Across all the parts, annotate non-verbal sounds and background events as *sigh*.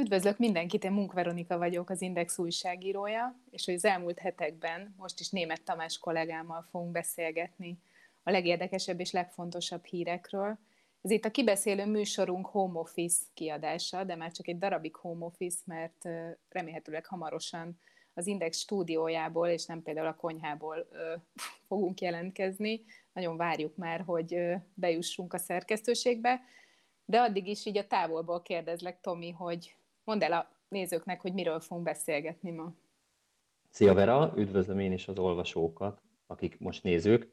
Üdvözlök mindenkit, én Munk Veronika vagyok, az Index újságírója, és hogy az elmúlt hetekben most is német Tamás kollégámmal fogunk beszélgetni a legérdekesebb és legfontosabb hírekről. Ez itt a kibeszélő műsorunk Home Office kiadása, de már csak egy darabig Home Office, mert remélhetőleg hamarosan az Index stúdiójából, és nem például a konyhából *laughs* fogunk jelentkezni. Nagyon várjuk már, hogy bejussunk a szerkesztőségbe. De addig is így a távolból kérdezlek, Tomi, hogy mondd el a nézőknek, hogy miről fogunk beszélgetni ma. Szia Vera, üdvözlöm én is az olvasókat, akik most nézők.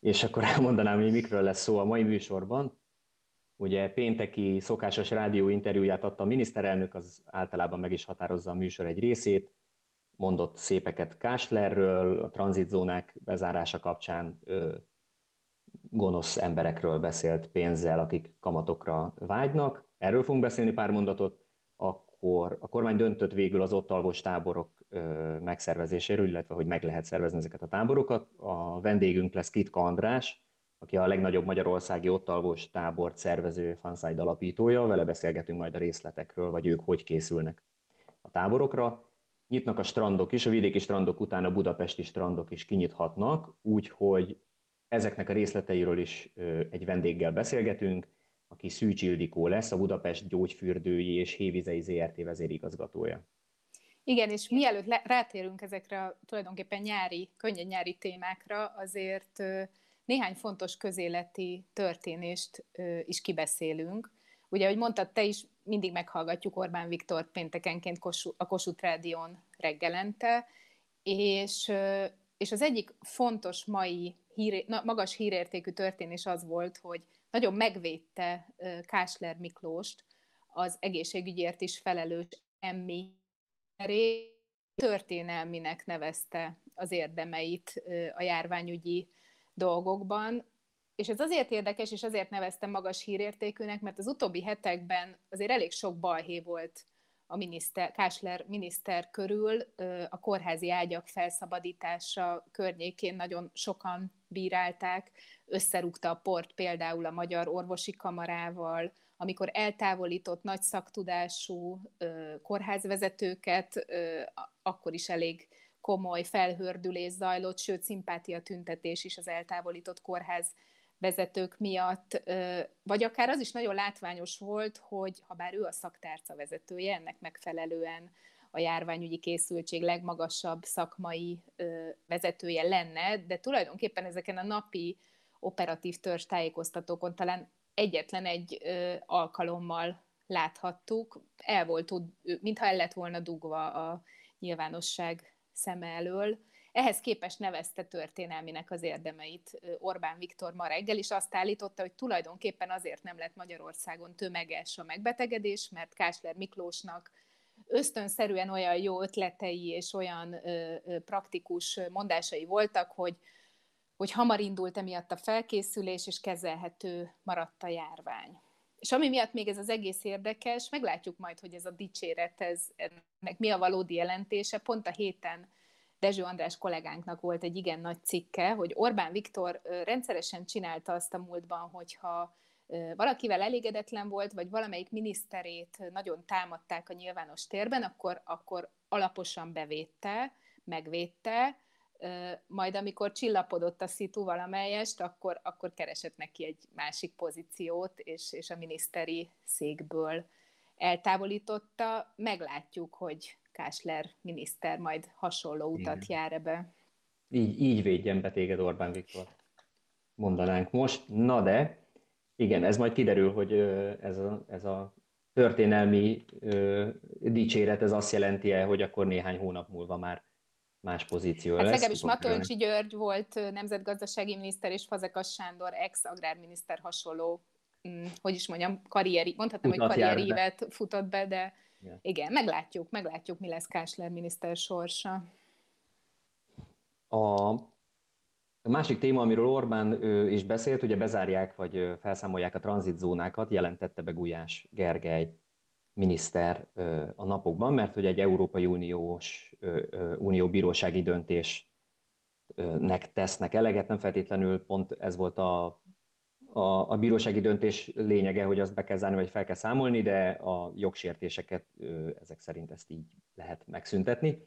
És akkor *laughs* elmondanám, hogy mikről lesz szó a mai műsorban. Ugye pénteki szokásos rádió interjúját adta a miniszterelnök, az általában meg is határozza a műsor egy részét, mondott szépeket Káslerről, a tranzitzónák bezárása kapcsán ö, gonosz emberekről beszélt pénzzel, akik kamatokra vágynak. Erről fogunk beszélni pár mondatot. Akkor a kormány döntött végül az ott alvos táborok megszervezéséről, illetve hogy meg lehet szervezni ezeket a táborokat. A vendégünk lesz Kitka András, aki a legnagyobb magyarországi ott alvos tábort szervező fanside alapítója, vele beszélgetünk majd a részletekről, vagy ők hogy készülnek a táborokra. Nyitnak a strandok is, a vidéki strandok után a budapesti strandok is kinyithatnak, úgyhogy ezeknek a részleteiről is egy vendéggel beszélgetünk, aki Szűcs Ildikó lesz, a Budapest gyógyfürdői és hévizei ZRT vezérigazgatója. Igen, és mielőtt rátérünk ezekre a tulajdonképpen nyári, könnyen nyári témákra, azért néhány fontos közéleti történést is kibeszélünk. Ugye, ahogy mondtad, te is mindig meghallgatjuk Orbán Viktor péntekenként a Kossuth Rádión reggelente, és, és az egyik fontos mai hír, magas hírértékű történés az volt, hogy nagyon megvédte Kásler Miklóst, az egészségügyért is felelős emmi történelminek nevezte az érdemeit a járványügyi dolgokban, és ez azért érdekes, és azért neveztem magas hírértékűnek, mert az utóbbi hetekben azért elég sok balhé volt a miniszter, Kásler miniszter körül, a kórházi ágyak felszabadítása környékén nagyon sokan bírálták, összerúgta a port például a Magyar Orvosi Kamarával, amikor eltávolított nagy szaktudású kórházvezetőket, akkor is elég komoly felhördülés zajlott, sőt szimpátia tüntetés is az eltávolított kórház vezetők miatt, vagy akár az is nagyon látványos volt, hogy ha bár ő a szaktárca vezetője, ennek megfelelően a járványügyi készültség legmagasabb szakmai vezetője lenne, de tulajdonképpen ezeken a napi operatív törzs tájékoztatókon talán egyetlen egy alkalommal láthattuk, el volt, mintha el lett volna dugva a nyilvánosság szeme elől, ehhez képest nevezte történelminek az érdemeit Orbán Viktor ma reggel, és azt állította, hogy tulajdonképpen azért nem lett Magyarországon tömeges a megbetegedés, mert Kásler Miklósnak ösztönszerűen olyan jó ötletei és olyan ö, ö, praktikus mondásai voltak, hogy, hogy hamar indult emiatt a felkészülés, és kezelhető maradt a járvány. És ami miatt még ez az egész érdekes, meglátjuk majd, hogy ez a dicséret, ez, ennek mi a valódi jelentése. Pont a héten Dezső András kollégánknak volt egy igen nagy cikke, hogy Orbán Viktor rendszeresen csinálta azt a múltban, hogyha valakivel elégedetlen volt, vagy valamelyik miniszterét nagyon támadták a nyilvános térben, akkor, akkor alaposan bevédte, megvédte, majd amikor csillapodott a szitu valamelyest, akkor, akkor keresett neki egy másik pozíciót, és, és a miniszteri székből eltávolította. Meglátjuk, hogy Kásler miniszter majd hasonló utat Igen. jár ebbe. Így, így védjen be téged Orbán Viktor, mondanánk most. Na de, igen, ez majd kiderül, hogy ez a, ez a történelmi ö, dicséret, ez azt jelenti -e, hogy akkor néhány hónap múlva már más pozíció hát lesz. Legalábbis Matolcsi György volt nemzetgazdasági miniszter, és Fazekas Sándor ex-agrárminiszter hasonló, mm, hogy is mondjam, karrieri, mondhatnám, Utat hogy karrierívet futott be, de Yeah. Igen, meglátjuk, meglátjuk, mi lesz Kásler miniszter sorsa. A másik téma, amiről Orbán is beszélt, ugye bezárják vagy felszámolják a tranzitzónákat, jelentette be Gulyás Gergely miniszter a napokban, mert hogy egy Európai Uniós Unió bírósági döntésnek tesznek eleget, nem feltétlenül pont ez volt a a, a bírósági döntés lényege, hogy azt be kell zárni, vagy fel kell számolni, de a jogsértéseket ezek szerint ezt így lehet megszüntetni.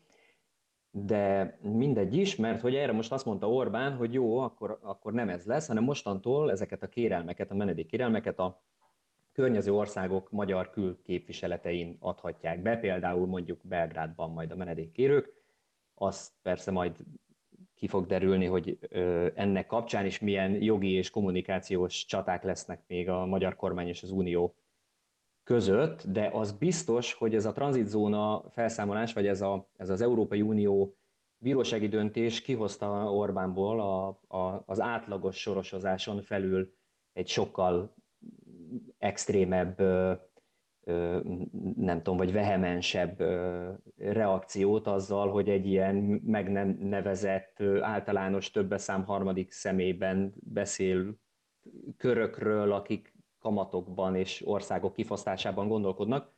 De mindegy is, mert hogy erre most azt mondta Orbán, hogy jó, akkor, akkor nem ez lesz, hanem mostantól ezeket a kérelmeket, a menedékkérelmeket a környező országok magyar külképviseletein adhatják be, például mondjuk Belgrádban majd a menedékkérők, azt persze majd ki fog derülni, hogy ennek kapcsán is milyen jogi és kommunikációs csaták lesznek még a magyar kormány és az Unió között, de az biztos, hogy ez a tranzitzóna felszámolás, vagy ez, a, ez az Európai Unió bírósági döntés kihozta Orbánból a, a, az átlagos sorosozáson felül egy sokkal extrémebb nem tudom, vagy vehemensebb reakciót azzal, hogy egy ilyen meg nem nevezett általános többeszám harmadik szemében beszél körökről, akik kamatokban és országok kifosztásában gondolkodnak,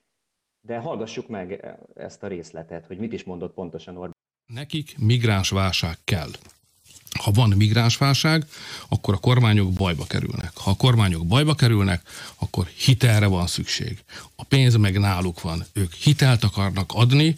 de hallgassuk meg ezt a részletet, hogy mit is mondott pontosan Orbán. Nekik migráns válság kell ha van migránsválság, akkor a kormányok bajba kerülnek. Ha a kormányok bajba kerülnek, akkor hitelre van szükség. A pénz meg náluk van. Ők hitelt akarnak adni,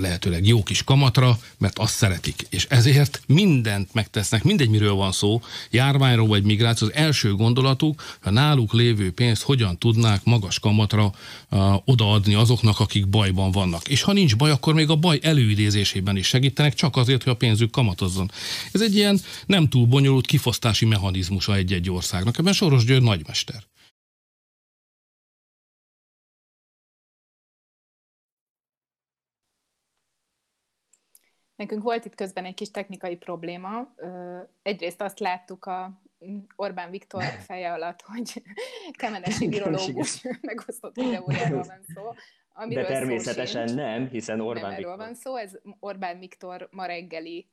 lehetőleg jó kis kamatra, mert azt szeretik. És ezért mindent megtesznek, mindegy miről van szó, járványról vagy migráció, az első gondolatuk, a náluk lévő pénzt hogyan tudnák magas kamatra uh, odaadni azoknak, akik bajban vannak. És ha nincs baj, akkor még a baj előidézésében is segítenek, csak azért, hogy a pénzük kamatozzon. Ez egy ilyen nem túl bonyolult kifosztási mechanizmusa egy-egy országnak. Ebben Soros György nagymester. Nekünk volt itt közben egy kis technikai probléma. Egyrészt azt láttuk a Orbán Viktor *laughs* feje alatt, hogy kemenesi *laughs* virológus megosztott videójáról van szó. De természetesen nem, hiszen Orbán nem Viktor. van szó, ez Orbán Viktor ma reggeli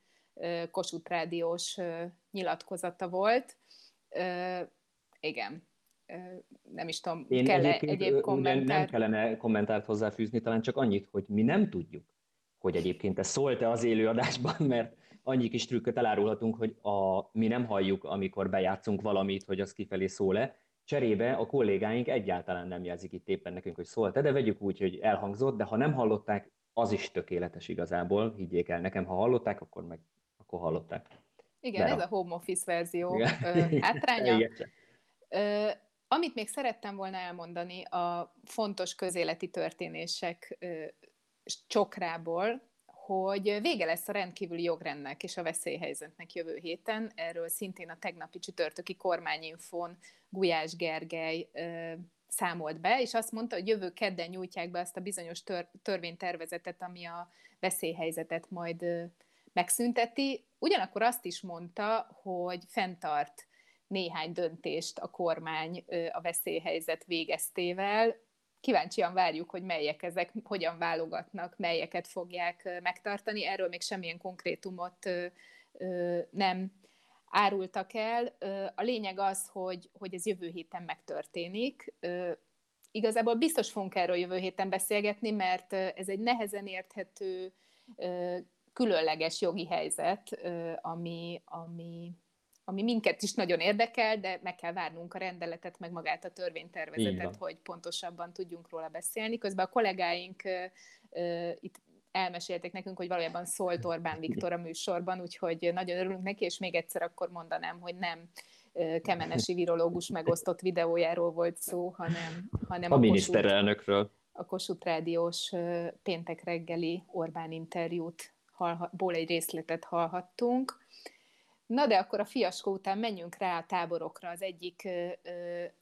Kossuth Rádiós nyilatkozata volt. Igen, nem is tudom, Én kell egyéb kommentárt? Nem kellene kommentárt hozzáfűzni, talán csak annyit, hogy mi nem tudjuk, hogy egyébként ez szólt-e az élőadásban, *laughs* mert annyi kis trükköt elárulhatunk, hogy a, mi nem halljuk, amikor bejátszunk valamit, hogy az kifelé szól-e. Cserébe a kollégáink egyáltalán nem jelzik itt éppen nekünk, hogy szólt-e, de vegyük úgy, hogy elhangzott, de ha nem hallották, az is tökéletes igazából, higgyék el nekem, ha hallották, akkor meg akkor hallották. Igen, de ez a home office verzió Igen. *laughs* hátránya. Igen. Ö, amit még szerettem volna elmondani a fontos közéleti történések csokrából, hogy vége lesz a rendkívüli jogrendnek és a veszélyhelyzetnek jövő héten. Erről szintén a tegnapi csütörtöki kormányinfón Gulyás Gergely számolt be, és azt mondta, hogy jövő kedden nyújtják be azt a bizonyos tör, törvénytervezetet, ami a veszélyhelyzetet majd megszünteti. Ugyanakkor azt is mondta, hogy fenntart néhány döntést a kormány a veszélyhelyzet végeztével, kíváncsian várjuk, hogy melyek ezek, hogyan válogatnak, melyeket fogják megtartani. Erről még semmilyen konkrétumot nem árultak el. A lényeg az, hogy, hogy ez jövő héten megtörténik. Igazából biztos fogunk erről jövő héten beszélgetni, mert ez egy nehezen érthető, különleges jogi helyzet, ami, ami ami minket is nagyon érdekel, de meg kell várnunk a rendeletet, meg magát a törvénytervezetet, hogy pontosabban tudjunk róla beszélni. Közben a kollégáink uh, itt elmesélték nekünk, hogy valójában szólt Orbán Viktor a műsorban, úgyhogy nagyon örülünk neki, és még egyszer akkor mondanám, hogy nem kemenesi virológus megosztott videójáról volt szó, hanem, hanem a, a miniszterelnökről. A Kossuth Rádiós péntek reggeli Orbán interjút ból egy részletet hallhattunk. Na de akkor a fiaskó után menjünk rá a táborokra, az egyik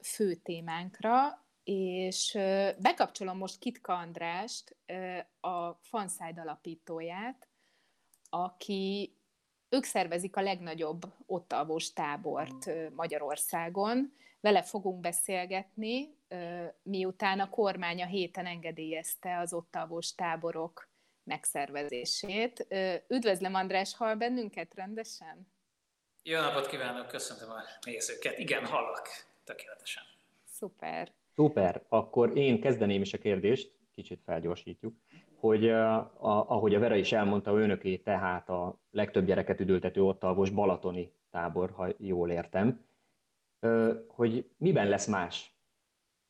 fő témánkra, és bekapcsolom most Kitka Andrást, a Fanside alapítóját, aki ők szervezik a legnagyobb ott alvós tábort Magyarországon. Vele fogunk beszélgetni, miután a kormány a héten engedélyezte az ott alvós táborok megszervezését. Üdvözlöm András, hall bennünket rendesen? Jó napot kívánok, köszöntöm a nézőket. Igen, hallak, tökéletesen. Szuper. Szuper. Akkor én kezdeném is a kérdést, kicsit felgyorsítjuk, hogy a, ahogy a Vera is elmondta, önöké tehát a legtöbb gyereket üdültető ott alvos balatoni tábor, ha jól értem. hogy miben lesz más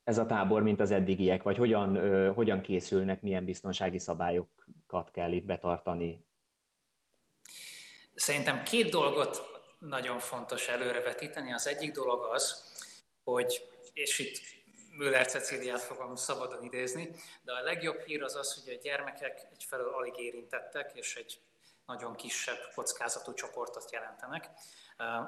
ez a tábor, mint az eddigiek, vagy hogyan, hogyan készülnek, milyen biztonsági szabályokat kell itt betartani? Szerintem két dolgot nagyon fontos előrevetíteni. Az egyik dolog az, hogy, és itt Müller Ceciliát fogom szabadon idézni, de a legjobb hír az az, hogy a gyermekek egyfelől alig érintettek, és egy nagyon kisebb kockázatú csoportot jelentenek.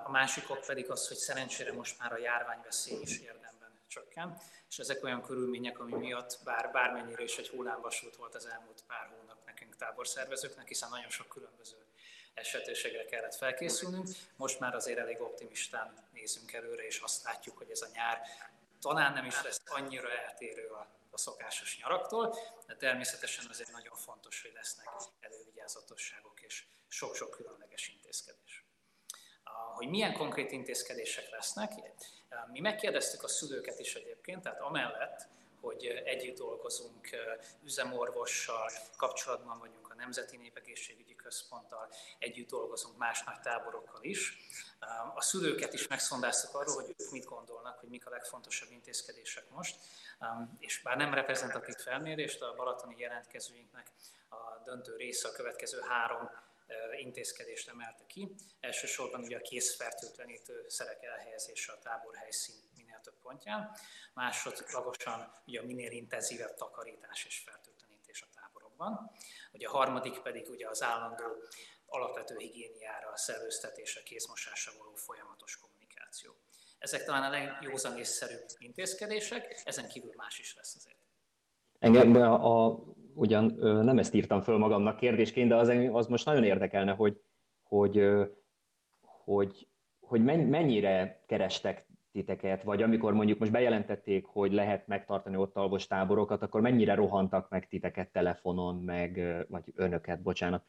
A másikok pedig az, hogy szerencsére most már a járványveszély is érdemben csökken, és ezek olyan körülmények, ami miatt bár bármennyire is egy hullámvasút volt az elmúlt pár hónap nekünk táborszervezőknek, hiszen nagyon sok különböző esetőségre kellett felkészülnünk. Most már azért elég optimistán nézünk előre, és azt látjuk, hogy ez a nyár talán nem is lesz annyira eltérő a, a szokásos nyaraktól, de természetesen azért nagyon fontos, hogy lesznek elővigyázatosságok és sok-sok különleges intézkedés. Hogy milyen konkrét intézkedések lesznek, mi megkérdeztük a szülőket is egyébként, tehát amellett, hogy együtt dolgozunk üzemorvossal, kapcsolatban vagyunk Nemzeti Népegészségügyi Központtal, együtt dolgozunk más nagy táborokkal is. A szülőket is megszondáztuk arról, hogy ők mit gondolnak, hogy mik a legfontosabb intézkedések most, és bár nem reprezentatív felmérést, a balatoni jelentkezőinknek a döntő része a következő három intézkedést emelte ki. Elsősorban ugye a készfertőtlenítő szerek elhelyezése a tábor helyszín minél több pontján, másodlagosan ugye a minél intenzívebb takarítás és fertőtlenítés a táborokban. Ugye a harmadik pedig ugye az állandó alapvető higiéniára, szellőztetésre, kézmosásra való folyamatos kommunikáció. Ezek talán a legjózan észszerűbb intézkedések, ezen kívül más is lesz azért. Engem a, a, ugyan nem ezt írtam föl magamnak kérdésként, de az, az most nagyon érdekelne, hogy, hogy, hogy, hogy mennyire kerestek titeket, vagy amikor mondjuk most bejelentették, hogy lehet megtartani ott alvos táborokat, akkor mennyire rohantak meg titeket telefonon, meg, vagy önöket, bocsánat,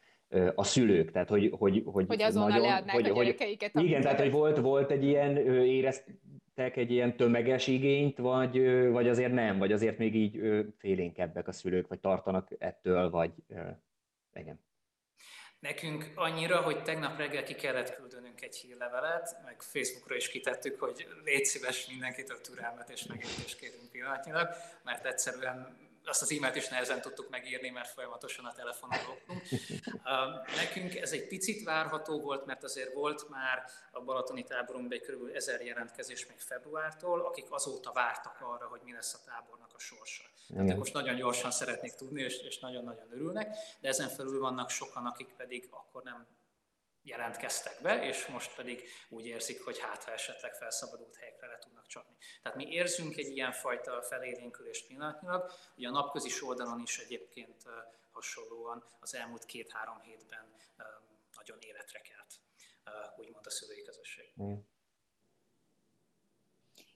a szülők, tehát hogy... Hogy, hogy, hogy azonnal nagyon, leadnák hogy, a gyerekeiket. Hogy, igen, tehát hogy volt, volt egy ilyen, éreztek egy ilyen tömeges igényt, vagy, vagy azért nem, vagy azért még így félénkebbek a szülők, vagy tartanak ettől, vagy igen. Nekünk annyira, hogy tegnap reggel ki kellett küldenünk egy hírlevelet, meg Facebookra is kitettük, hogy légy szíves mindenkitől türelmet és megértést kérünk pillanatnyilag, mert egyszerűen azt az e-mailt is nehezen tudtuk megírni, mert folyamatosan a telefonon loptunk. *laughs* Nekünk ez egy picit várható volt, mert azért volt már a Balatoni táborunkban egy kb. ezer jelentkezés még februártól, akik azóta vártak arra, hogy mi lesz a tábornak a sorsa. Tehát most nagyon gyorsan szeretnék tudni, és, és nagyon-nagyon örülnek, de ezen felül vannak sokan, akik pedig akkor nem jelentkeztek be, és most pedig úgy érzik, hogy hát ha esetleg felszabadult helyekre le tudnak csapni. Tehát mi érzünk egy ilyen fajta felélénkülést pillanatnyilag, ugye a napközi oldalon is egyébként hasonlóan az elmúlt két-három hétben nagyon életre kelt, úgymond a szülői közösség. Mm.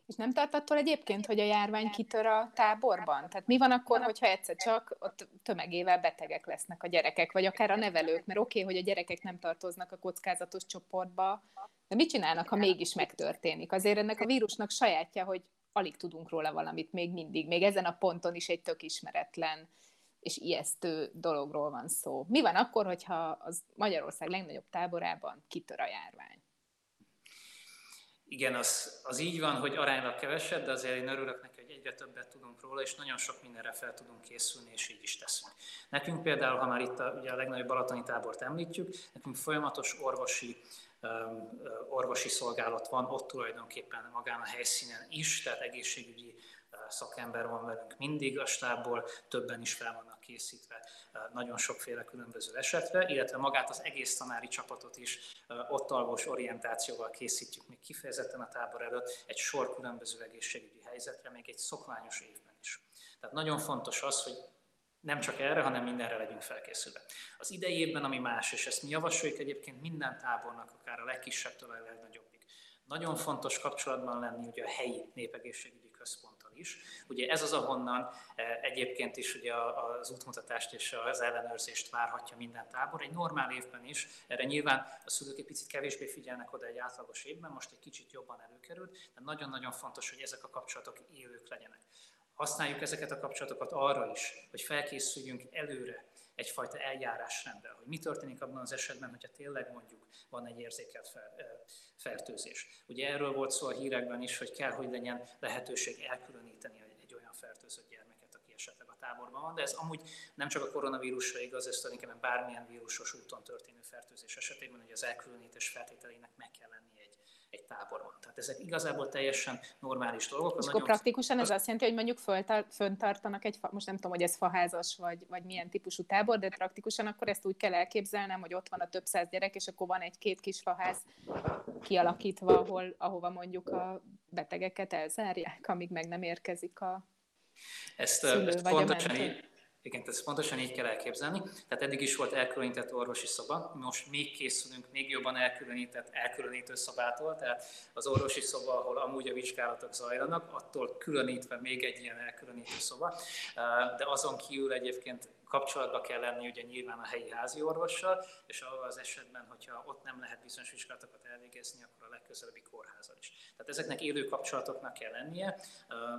És nem tart attól egyébként, hogy a járvány kitör a táborban? Tehát mi van akkor, hogyha egyszer csak ott tömegével betegek lesznek a gyerekek, vagy akár a nevelők? Mert oké, okay, hogy a gyerekek nem tartoznak a kockázatos csoportba, de mit csinálnak, ha mégis megtörténik? Azért ennek a vírusnak sajátja, hogy alig tudunk róla valamit még mindig. Még ezen a ponton is egy tök ismeretlen és ijesztő dologról van szó. Mi van akkor, hogyha az Magyarország legnagyobb táborában kitör a járvány? igen, az, az így van, hogy aránylag kevesebb, de azért én örülök neki, hogy egyre többet tudunk róla, és nagyon sok mindenre fel tudunk készülni, és így is teszünk. Nekünk például, ha már itt a, ugye a legnagyobb balatoni tábort említjük, nekünk folyamatos orvosi orvosi szolgálat van ott tulajdonképpen magán a helyszínen is, tehát egészségügyi szakember van velünk mindig a stábból, többen is fel vannak készítve nagyon sokféle különböző esetre, illetve magát az egész tanári csapatot is ott alvos orientációval készítjük még kifejezetten a tábor előtt egy sor különböző egészségügyi helyzetre, még egy szokványos évben is. Tehát nagyon fontos az, hogy nem csak erre, hanem mindenre legyünk felkészülve. Az idei évben, ami más, és ezt mi javasoljuk egyébként minden tábornak, akár a legkisebbtől a legnagyobbig. Nagyon fontos kapcsolatban lenni ugye a helyi népegészségügyi központtal is. Ugye ez az, ahonnan eh, egyébként is ugye az útmutatást és az ellenőrzést várhatja minden tábor. Egy normál évben is, erre nyilván a szülők egy picit kevésbé figyelnek oda egy átlagos évben, most egy kicsit jobban előkerült, de nagyon-nagyon fontos, hogy ezek a kapcsolatok élők legyenek. Használjuk ezeket a kapcsolatokat arra is, hogy felkészüljünk előre egyfajta eljárásrendel, hogy mi történik abban az esetben, hogyha tényleg mondjuk van egy érzékelt fel, fertőzés. Ugye erről volt szó a hírekben is, hogy kell, hogy legyen lehetőség elkülöníteni egy olyan fertőzött gyermeket, aki esetleg a táborban van, de ez amúgy nem csak a koronavírusra igaz, ez tulajdonképpen bármilyen vírusos úton történő fertőzés esetében, hogy az elkülönítés feltételeinek meg kell lenni egy, táborban. Tehát ezek igazából teljesen normális dolgok. És akkor praktikusan ez azt jelenti, hogy mondjuk föntartanak egy, most nem tudom, hogy ez faházas, vagy, vagy milyen típusú tábor, de praktikusan akkor ezt úgy kell elképzelnem, hogy ott van a több száz gyerek, és akkor van egy-két kis faház kialakítva, ahol, ahova mondjuk a betegeket elzárják, amíg meg nem érkezik a ezt, szülő, ezt vagy pontosan a így, igen, ezt pontosan így kell elképzelni. Tehát eddig is volt elkülönített orvosi szoba, most még készülünk még jobban elkülönített elkülönítő szobától, tehát az orvosi szoba, ahol amúgy a vizsgálatok zajlanak, attól különítve még egy ilyen elkülönítő szoba, de azon kívül egyébként kapcsolatba kell lenni ugye nyilván a helyi házi orvossal, és ahol az esetben, hogyha ott nem lehet bizonyos vizsgálatokat elvégezni, akkor a legközelebbi kórházal is. Tehát ezeknek élő kapcsolatoknak kell lennie,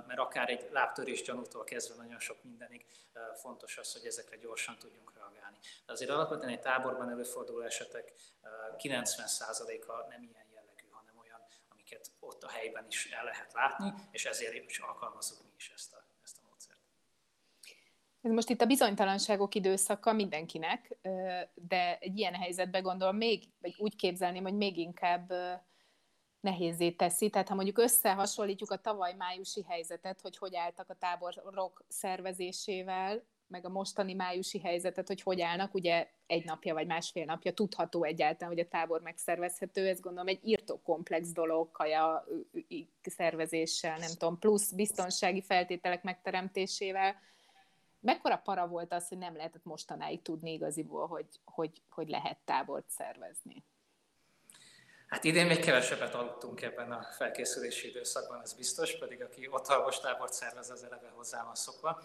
mert akár egy lábtörés gyanútól kezdve nagyon sok mindenig fontos az, hogy ezekre gyorsan tudjunk reagálni. De azért alapvetően egy táborban előforduló esetek 90%-a nem ilyen jellegű, hanem olyan, amiket ott a helyben is el lehet látni, és ezért is alkalmazzuk mi is ezt a ez most itt a bizonytalanságok időszaka mindenkinek, de egy ilyen helyzetben gondolom még, vagy úgy képzelném, hogy még inkább nehézé teszi. Tehát ha mondjuk összehasonlítjuk a tavaly májusi helyzetet, hogy hogy álltak a táborok szervezésével, meg a mostani májusi helyzetet, hogy hogy állnak, ugye egy napja vagy másfél napja tudható egyáltalán, hogy a tábor megszervezhető, ez gondolom egy írtó komplex dolog, kaja szervezéssel, nem tudom, plusz biztonsági feltételek megteremtésével, mekkora para volt az, hogy nem lehetett mostanáig tudni igaziból, hogy, hogy, hogy lehet tábort szervezni? Hát idén még kevesebbet aludtunk ebben a felkészülési időszakban, ez biztos, pedig aki ott alvos tábort szervez, az eleve hozzá van szokva.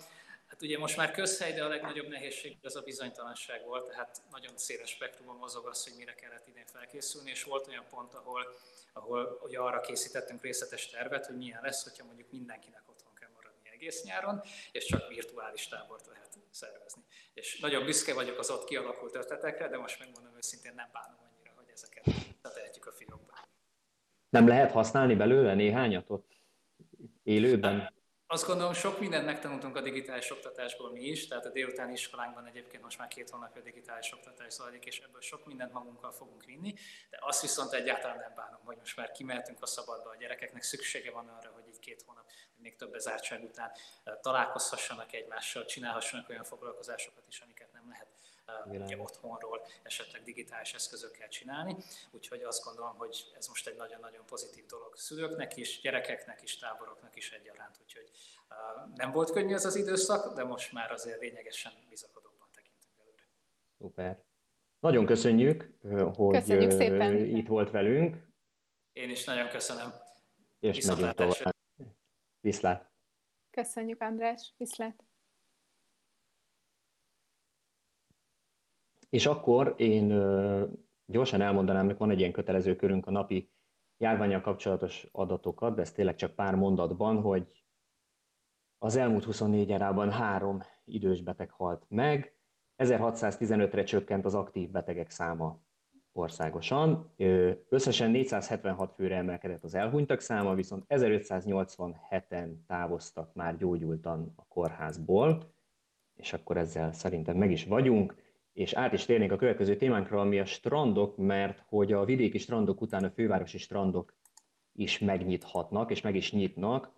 Hát ugye most már közhely, de a legnagyobb nehézség az a bizonytalanság volt, tehát nagyon széles spektrumon mozog az, hogy mire kellett idén felkészülni, és volt olyan pont, ahol, ahol ugye arra készítettünk részletes tervet, hogy milyen lesz, hogyha mondjuk mindenkinek egész nyáron, és csak virtuális tábort lehet szervezni. És nagyon büszke vagyok az ott kialakult ötletekre, de most megmondom őszintén nem bánom annyira, hogy ezeket tehetjük a fiókba. Nem lehet használni belőle néhányat ott élőben? Azt gondolom, sok mindent megtanultunk a digitális oktatásból mi is, tehát a délutáni iskolánkban egyébként most már két hónapja digitális oktatás zajlik, és ebből sok mindent magunkkal fogunk vinni, de azt viszont egyáltalán nem bánom, hogy most már kimehetünk a szabadba, a gyerekeknek szüksége van arra, hogy egy két hónap, még több bezártság után találkozhassanak egymással, csinálhassanak olyan foglalkozásokat is, amiket nem lehet ugye otthonról esetleg digitális eszközökkel csinálni. Úgyhogy azt gondolom, hogy ez most egy nagyon-nagyon pozitív dolog szülőknek is, gyerekeknek is, táboroknak is egyaránt. Úgyhogy nem volt könnyű ez az időszak, de most már azért lényegesen bizakodóban tekintünk előre. Szuper. Nagyon köszönjük, hogy köszönjük szépen. itt volt velünk. Én is nagyon köszönöm. És megyünk tovább. Viszlát. Köszönjük, András. Viszlát. És akkor én gyorsan elmondanám, hogy van egy ilyen kötelező körünk a napi járványal kapcsolatos adatokat, de ez tényleg csak pár mondatban, hogy az elmúlt 24 órában három idős beteg halt meg, 1615-re csökkent az aktív betegek száma országosan. Összesen 476 főre emelkedett az elhunytak száma, viszont 1587-en távoztak már gyógyultan a kórházból, és akkor ezzel szerintem meg is vagyunk és át is térnénk a következő témánkra, ami a strandok, mert hogy a vidéki strandok után a fővárosi strandok is megnyithatnak, és meg is nyitnak.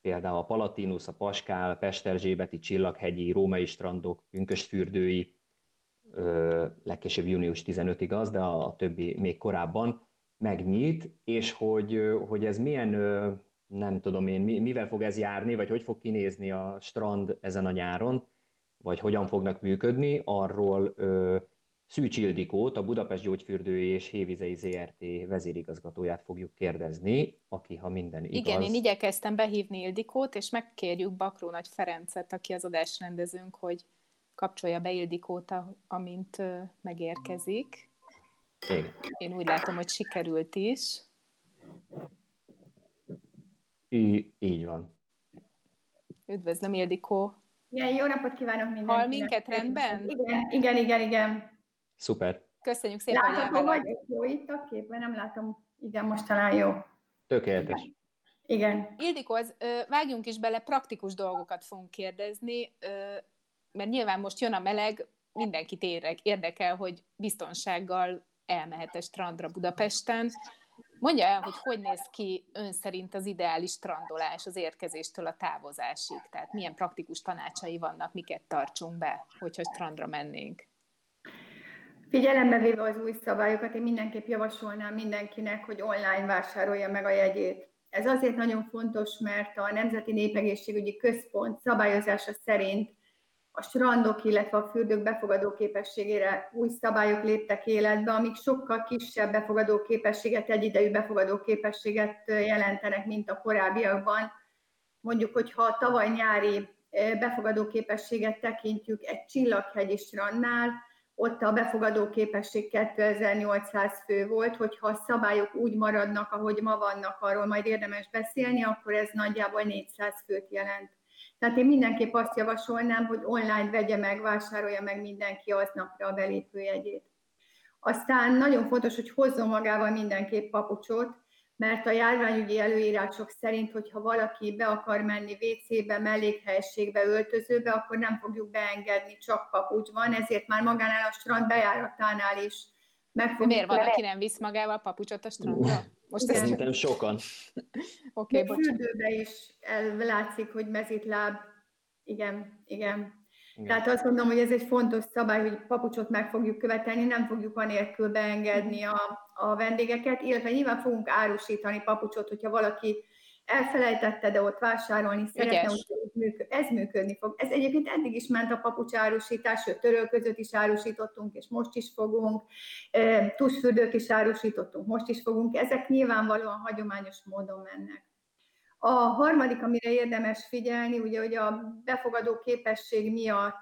Például a Palatinus, a Paskál, Pesterzsébeti, Csillaghegyi, Római strandok, Pünkösdfürdői, legkésőbb június 15-ig az, de a többi még korábban megnyit, és hogy, hogy ez milyen, nem tudom én, mivel fog ez járni, vagy hogy fog kinézni a strand ezen a nyáron, vagy hogyan fognak működni, arról Szűcs Ildikót, a Budapest Gyógyfürdői és Hévizei ZRT vezérigazgatóját fogjuk kérdezni, aki, ha minden igaz... Igen, én igyekeztem behívni Ildikót, és megkérjük Bakró Nagy Ferencet, aki az adásrendezőnk, hogy kapcsolja be Ildikót, amint megérkezik. Igen. Én úgy látom, hogy sikerült is. Í- így van. Üdvözlöm, Ildikó! Igen, jó napot kívánok mindenkinek. Hall minket rendben? Igen, igen, igen, igen. Szuper. Köszönjük szépen, Látható hogy vagy? Jó itt a képben, nem látom. Igen, most talán jó. Tökéletes. Igen. Ildikó, az, vágjunk is bele, praktikus dolgokat fogunk kérdezni, mert nyilván most jön a meleg, mindenkit érdekel, hogy biztonsággal elmehet a strandra Budapesten. Mondja el, hogy hogy néz ki ön szerint az ideális strandolás az érkezéstől a távozásig? Tehát milyen praktikus tanácsai vannak, miket tartsunk be, hogyha strandra mennénk? Figyelembe véve az új szabályokat, én mindenképp javasolnám mindenkinek, hogy online vásárolja meg a jegyét. Ez azért nagyon fontos, mert a Nemzeti Népegészségügyi Központ szabályozása szerint a strandok, illetve a fürdők befogadó képességére új szabályok léptek életbe, amik sokkal kisebb befogadó képességet, egyidejű befogadó képességet jelentenek, mint a korábbiakban. Mondjuk, hogyha a tavaly nyári befogadó képességet tekintjük egy csillaghegyi strandnál, ott a befogadó képesség 2800 fő volt, hogyha a szabályok úgy maradnak, ahogy ma vannak, arról majd érdemes beszélni, akkor ez nagyjából 400 főt jelent. Tehát én mindenképp azt javasolnám, hogy online vegye meg, vásárolja meg mindenki aznapra a belépőjegyét. Aztán nagyon fontos, hogy hozzon magával mindenképp papucsot, mert a járványügyi előírások szerint, hogyha valaki be akar menni WC-be, mellékhelységbe, öltözőbe, akkor nem fogjuk beengedni, csak papucs van, ezért már magánál a strand bejáratánál is meg fogjuk Miért van, aki nem visz magával papucsot a strandra? Most ezt Szerintem sokan. *laughs* Oké, okay, Fürdőbe is látszik, hogy mezitláb. Igen, igen. Igen. Tehát azt mondom, hogy ez egy fontos szabály, hogy papucsot meg fogjuk követelni, nem fogjuk anélkül beengedni a, a vendégeket, illetve nyilván fogunk árusítani papucsot, hogyha valaki elfelejtette, de ott vásárolni szeretne, hogy ez működni fog. Ez egyébként eddig is ment a papucsárusítás, sőt töröl között is árusítottunk, és most is fogunk, tusfürdők is árusítottunk, most is fogunk. Ezek nyilvánvalóan hagyományos módon mennek. A harmadik, amire érdemes figyelni, ugye, hogy a befogadó képesség miatt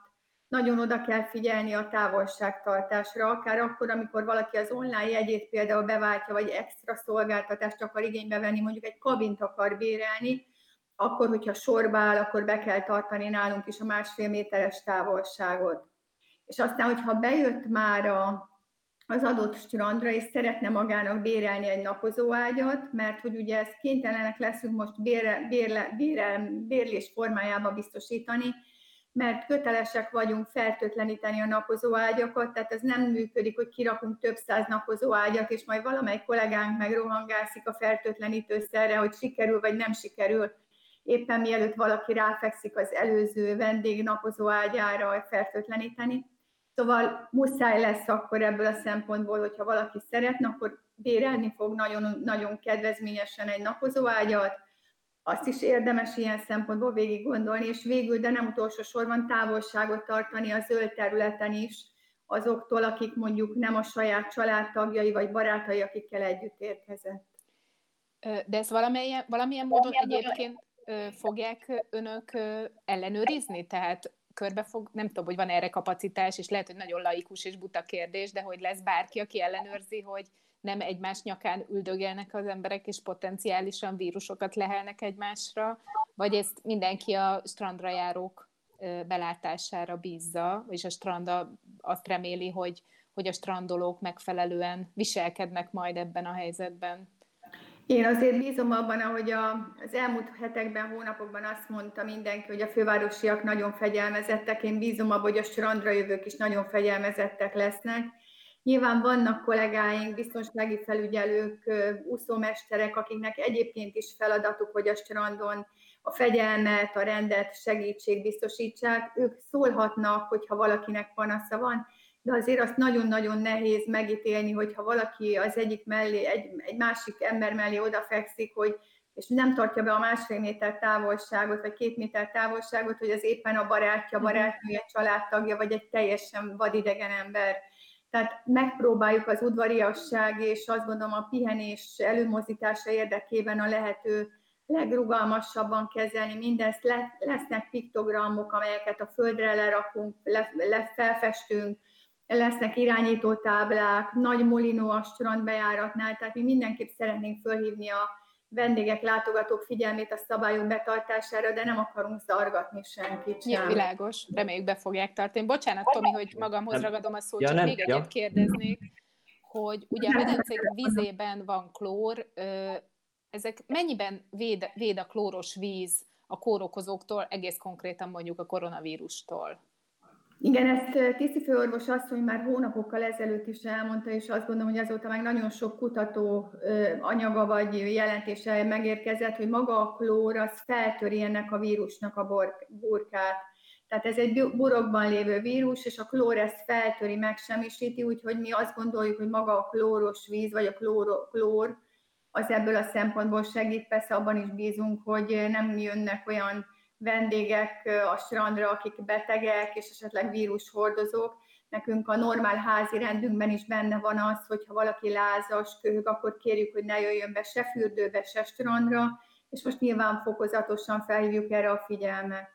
nagyon oda kell figyelni a távolságtartásra, akár akkor, amikor valaki az online jegyét például beváltja, vagy extra szolgáltatást akar igénybe venni, mondjuk egy kabint akar bérelni, akkor, hogyha sorba áll, akkor be kell tartani nálunk is a másfél méteres távolságot. És aztán, hogyha bejött már a, az adott strandra, és szeretne magának bérelni egy napozóágyat, mert hogy ugye ezt kénytelenek leszünk most bérle, bérle, bérle, bérlés formájába biztosítani, mert kötelesek vagyunk fertőtleníteni a napozóágyakat, tehát ez nem működik, hogy kirakunk több száz napozóágyat, és majd valamely kollégánk meg rohangászik a fertőtlenítőszerre, hogy sikerül vagy nem sikerül, éppen mielőtt valaki ráfekszik az előző vendég napozóágyára fertőtleníteni. Szóval muszáj lesz akkor ebből a szempontból, hogyha valaki szeretne, akkor bérelni fog nagyon, nagyon kedvezményesen egy napozóágyat, azt is érdemes ilyen szempontból végig gondolni, és végül, de nem utolsó sorban távolságot tartani a zöld területen is, azoktól, akik mondjuk nem a saját családtagjai vagy barátai, akikkel együtt érkezett. De ezt valamilyen, valamilyen módon egyébként fogják önök ellenőrizni? Tehát körbe fog, nem tudom, hogy van erre kapacitás, és lehet, hogy nagyon laikus és buta kérdés, de hogy lesz bárki, aki ellenőrzi, hogy nem egymás nyakán üldögelnek az emberek, és potenciálisan vírusokat lehelnek egymásra, vagy ezt mindenki a strandra járók belátására bízza, és a stranda azt reméli, hogy, hogy a strandolók megfelelően viselkednek majd ebben a helyzetben. Én azért bízom abban, ahogy a, az elmúlt hetekben, hónapokban azt mondta mindenki, hogy a fővárosiak nagyon fegyelmezettek. Én bízom abban, hogy a strandra jövők is nagyon fegyelmezettek lesznek. Nyilván vannak kollégáink, biztonsági felügyelők, úszómesterek, akiknek egyébként is feladatuk, hogy a strandon a fegyelmet, a rendet, segítség biztosítsák. Ők szólhatnak, hogyha valakinek panasza van, de azért azt nagyon-nagyon nehéz megítélni, hogyha valaki az egyik mellé, egy, egy másik ember mellé odafekszik, hogy és nem tartja be a másfél méter távolságot, vagy két méter távolságot, hogy az éppen a barátja, mhm. barátnője, családtagja, vagy egy teljesen vadidegen ember. Tehát megpróbáljuk az udvariasság és azt gondolom a pihenés előmozdítása érdekében a lehető legrugalmasabban kezelni mindezt. Lesznek piktogramok, amelyeket a földre lerakunk, le, le felfestünk, lesznek irányító táblák, nagy molinó a strand bejáratnál, tehát mi mindenképp szeretnénk fölhívni a vendégek, látogatók figyelmét a szabályok betartására, de nem akarunk zargatni senkit sem. Ja, világos. Reméljük be fogják tartani. Bocsánat, Tomi, hogy magamhoz ragadom a szót, ja, csak nem, még ja. egyet kérdeznék, hogy ugye a medencék vízében van klór, ezek mennyiben véd, véd a klóros víz a kórokozóktól, egész konkrétan mondjuk a koronavírustól? Igen, ezt Tiszi főorvos asszony már hónapokkal ezelőtt is elmondta, és azt gondolom, hogy azóta meg nagyon sok kutató anyaga vagy jelentése megérkezett, hogy maga a klór az feltöri ennek a vírusnak a burkát. Tehát ez egy burokban lévő vírus, és a klór ezt feltöri, megsemmisíti, úgyhogy mi azt gondoljuk, hogy maga a klóros víz, vagy a klór, klór az ebből a szempontból segít. Persze abban is bízunk, hogy nem jönnek olyan vendégek a strandra, akik betegek és esetleg vírushordozók. Nekünk a normál házi rendünkben is benne van az, hogy ha valaki lázas, köhög, akkor kérjük, hogy ne jöjjön be se fürdőbe, se strandra, és most nyilván fokozatosan felhívjuk erre a figyelmet.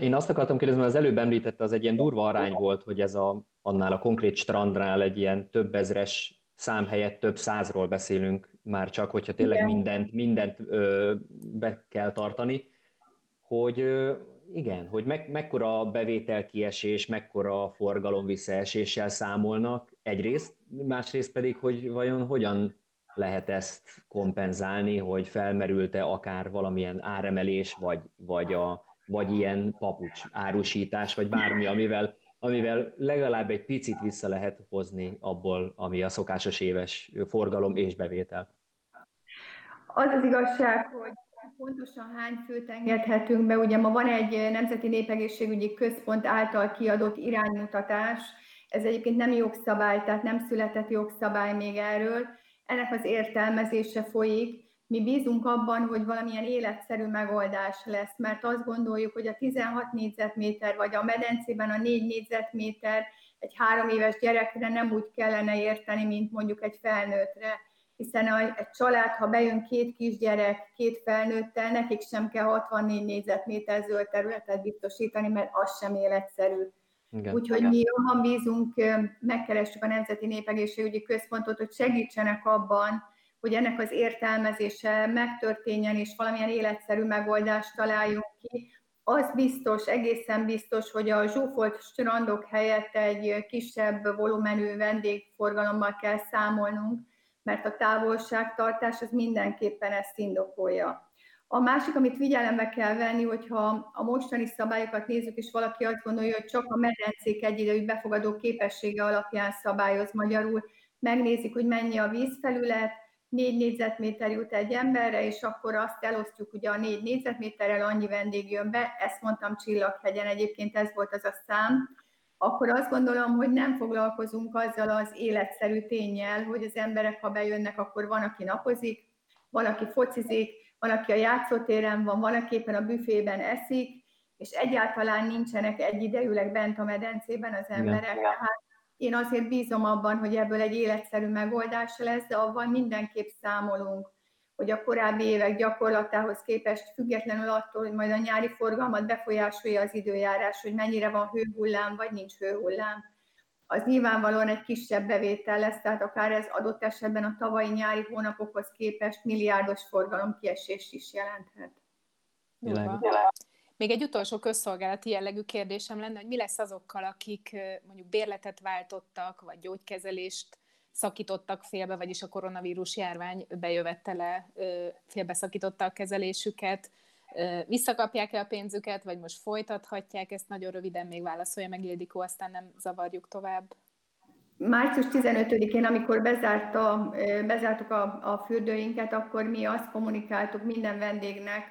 Én azt akartam kérdezni, mert az előbb említette, az egy ilyen durva arány volt, hogy ez a, annál a konkrét strandnál egy ilyen több ezres szám helyett több százról beszélünk már csak, hogyha tényleg Igen. mindent, mindent ö, be kell tartani hogy igen, hogy me, mekkora bevételkiesés, mekkora forgalom visszaeséssel számolnak egyrészt, másrészt pedig, hogy vajon hogyan lehet ezt kompenzálni, hogy felmerült-e akár valamilyen áremelés, vagy, vagy, a, vagy ilyen papucs árusítás, vagy bármi, amivel, amivel legalább egy picit vissza lehet hozni abból, ami a szokásos éves forgalom és bevétel. Az az igazság, hogy pontosan hány főt engedhetünk be? Ugye ma van egy Nemzeti Népegészségügyi Központ által kiadott iránymutatás, ez egyébként nem jogszabály, tehát nem született jogszabály még erről. Ennek az értelmezése folyik. Mi bízunk abban, hogy valamilyen életszerű megoldás lesz, mert azt gondoljuk, hogy a 16 négyzetméter, vagy a medencében a 4 négyzetméter egy három éves gyerekre nem úgy kellene érteni, mint mondjuk egy felnőttre hiszen egy család, ha bejön két kisgyerek, két felnőttel, nekik sem kell 64 négyzetméter zöld területet biztosítani, mert az sem életszerű. Úgyhogy mi jobban bízunk, megkeressük a Nemzeti Népegészségügyi Központot, hogy segítsenek abban, hogy ennek az értelmezése megtörténjen, és valamilyen életszerű megoldást találjunk ki. Az biztos, egészen biztos, hogy a zsúfolt strandok helyett egy kisebb volumenű vendégforgalommal kell számolnunk, mert a távolságtartás az mindenképpen ezt indokolja. A másik, amit figyelembe kell venni, hogyha a mostani szabályokat nézzük, és valaki azt gondolja, hogy csak a medencék egyidejű befogadó képessége alapján szabályoz magyarul, megnézik, hogy mennyi a vízfelület, négy négyzetméter jut egy emberre, és akkor azt elosztjuk, ugye a négy négyzetméterrel annyi vendég jön be, ezt mondtam Csillaghegyen, egyébként ez volt az a szám, akkor azt gondolom, hogy nem foglalkozunk azzal az életszerű tényel, hogy az emberek, ha bejönnek, akkor van, aki napozik, van, aki focizik, van, aki a játszótéren van, van, aki éppen a büfében eszik, és egyáltalán nincsenek egyidejűleg bent a medencében az emberek. Hát én azért bízom abban, hogy ebből egy életszerű megoldás lesz, de avval mindenképp számolunk, hogy a korábbi évek gyakorlatához képest függetlenül attól, hogy majd a nyári forgalmat befolyásolja az időjárás, hogy mennyire van hőhullám, vagy nincs hőhullám, az nyilvánvalóan egy kisebb bevétel lesz, tehát akár ez adott esetben a tavalyi nyári hónapokhoz képest milliárdos forgalom kiesést is jelenthet. Még egy utolsó közszolgálati jellegű kérdésem lenne, hogy mi lesz azokkal, akik mondjuk bérletet váltottak, vagy gyógykezelést szakítottak félbe, vagyis a koronavírus járvány bejövetele félbeszakította a kezelésüket, visszakapják-e a pénzüket, vagy most folytathatják, ezt nagyon röviden még válaszolja meg Ildikó, aztán nem zavarjuk tovább. Március 15-én, amikor bezárt a, bezártuk a, a fürdőinket, akkor mi azt kommunikáltuk minden vendégnek,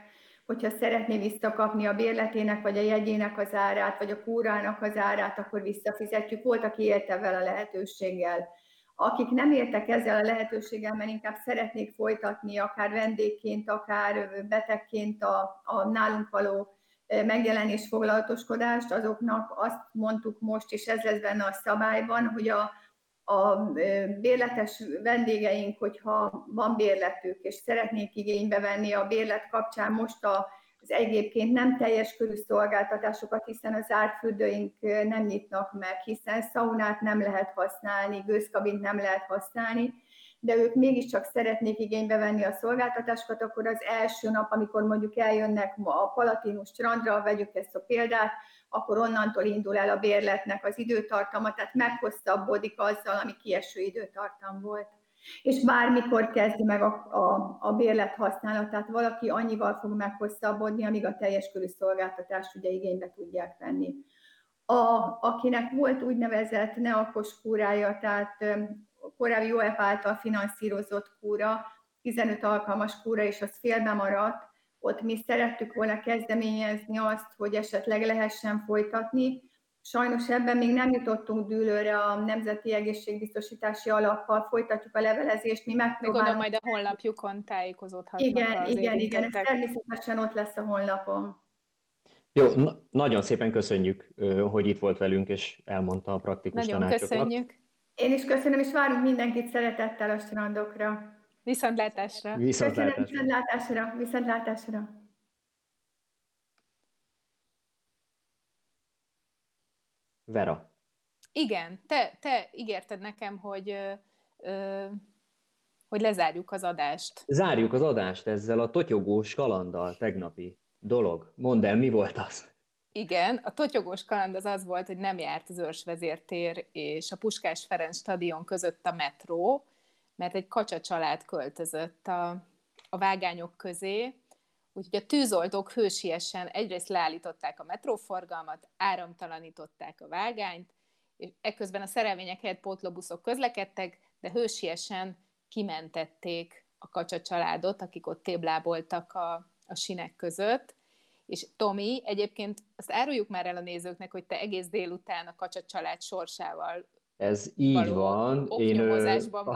hogyha szeretné visszakapni a bérletének, vagy a jegyének az árát, vagy a kúrának az árát, akkor visszafizetjük. Volt, aki élte vele a lehetőséggel akik nem értek ezzel a lehetőséggel, mert inkább szeretnék folytatni, akár vendégként, akár betegként a, a nálunk való megjelenés foglalatoskodást, azoknak azt mondtuk most, és ez lesz benne a szabályban, hogy a, a bérletes vendégeink, hogyha van bérletük, és szeretnék igénybe venni a bérlet kapcsán most a az egyébként nem teljes körű szolgáltatásokat, hiszen az árfürdőink nem nyitnak meg, hiszen szaunát nem lehet használni, gőzkabint nem lehet használni, de ők mégiscsak szeretnék igénybe venni a szolgáltatásokat, akkor az első nap, amikor mondjuk eljönnek a Palatinus strandra, vegyük ezt a példát, akkor onnantól indul el a bérletnek az időtartama, tehát meghosszabbodik azzal, ami kieső időtartam volt. És bármikor kezdi meg a, a, a bérlet használatát, valaki annyival fog meghosszabbodni, amíg a teljes körű szolgáltatást ugye igénybe tudják venni. A, akinek volt úgynevezett neakos kúrája, tehát korábbi OEP által finanszírozott kúra, 15 alkalmas kúra, és az félbe maradt, ott mi szerettük volna kezdeményezni azt, hogy esetleg lehessen folytatni. Sajnos ebben még nem jutottunk dűlőre a Nemzeti Egészségbiztosítási Alappal, folytatjuk a levelezést, mi megpróbálunk. Gondolom majd a honlapjukon tájékozódhatnak. Igen, igen, igen, ez természetesen ott lesz a honlapon. Jó, na- nagyon szépen köszönjük, hogy itt volt velünk, és elmondta a praktikus nagyon tanácsokat. köszönjük. Én is köszönöm, és várunk mindenkit szeretettel a strandokra. Viszontlátásra. Viszontlátásra. Viszontlátásra. Viszontlátásra. Vera. Igen, te, te ígérted nekem, hogy, ö, ö, hogy lezárjuk az adást. Zárjuk az adást ezzel a totyogós kalanddal tegnapi dolog. Mondd el, mi volt az? Igen, a totyogós kaland az az volt, hogy nem járt az Őrsvezértér és a Puskás Ferenc stadion között a metró, mert egy kacsa család költözött a, a vágányok közé, úgyhogy a tűzoltók hősiesen egyrészt leállították a metróforgalmat, áramtalanították a vágányt, és ekközben a szerelvények helyett pótlóbuszok közlekedtek, de hősiesen kimentették a kacsa családot, akik ott tébláboltak a, a sinek között, és Tomi, egyébként azt áruljuk már el a nézőknek, hogy te egész délután a kacsa család sorsával Ez így van. Én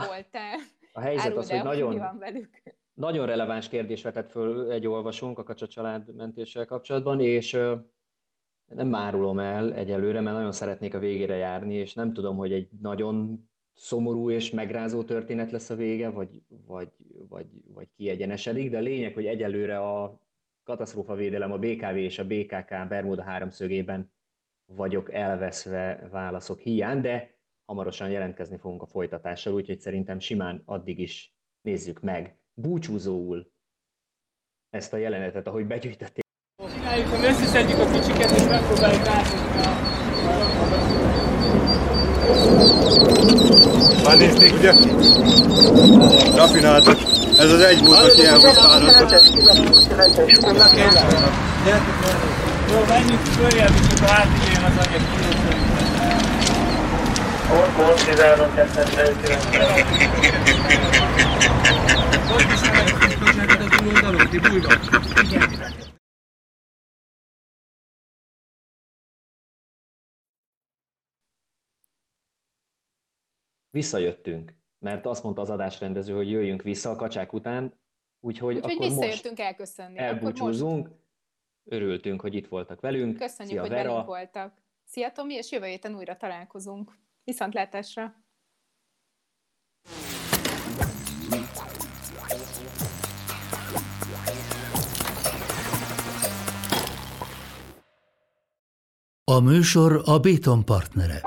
voltál. A helyzet Áruld az, hogy nagyon, van velük. Nagyon releváns kérdés vetett föl egy olvasónk a kacsa család mentéssel kapcsolatban, és nem árulom el egyelőre, mert nagyon szeretnék a végére járni, és nem tudom, hogy egy nagyon szomorú és megrázó történet lesz a vége, vagy, vagy, vagy, vagy kiegyenesedik, de a lényeg, hogy egyelőre a katasztrófavédelem a BKV és a BKK Bermuda háromszögében vagyok elveszve válaszok hiány, de hamarosan jelentkezni fogunk a folytatással, úgyhogy szerintem simán addig is nézzük meg búcsúzóul ezt a jelenetet, ahogy begyűjtötték. Csináljuk, hogy összeszedjük a kicsiket, és megpróbáljuk átadni a Már nézték, ugye? Rafináltak. Ez az egy volt, aki el volt. Jó, menjünk följebb, és akkor átigéljön az anyag Hol, hol, 13 Ott is meg a túloldalon, ti bújva? Igen. Visszajöttünk mert azt mondta az adásrendező, hogy jöjjünk vissza a kacsák után, úgyhogy, úgyhogy akkor visszajöttünk most elköszönni. Elbúcsúzunk, most... örültünk, hogy itt voltak velünk. Köszönjük, Szia, hogy Vera. velünk voltak. Szia Tomi, és jövő héten újra találkozunk. Viszontlátásra! A műsor a Béton partnere.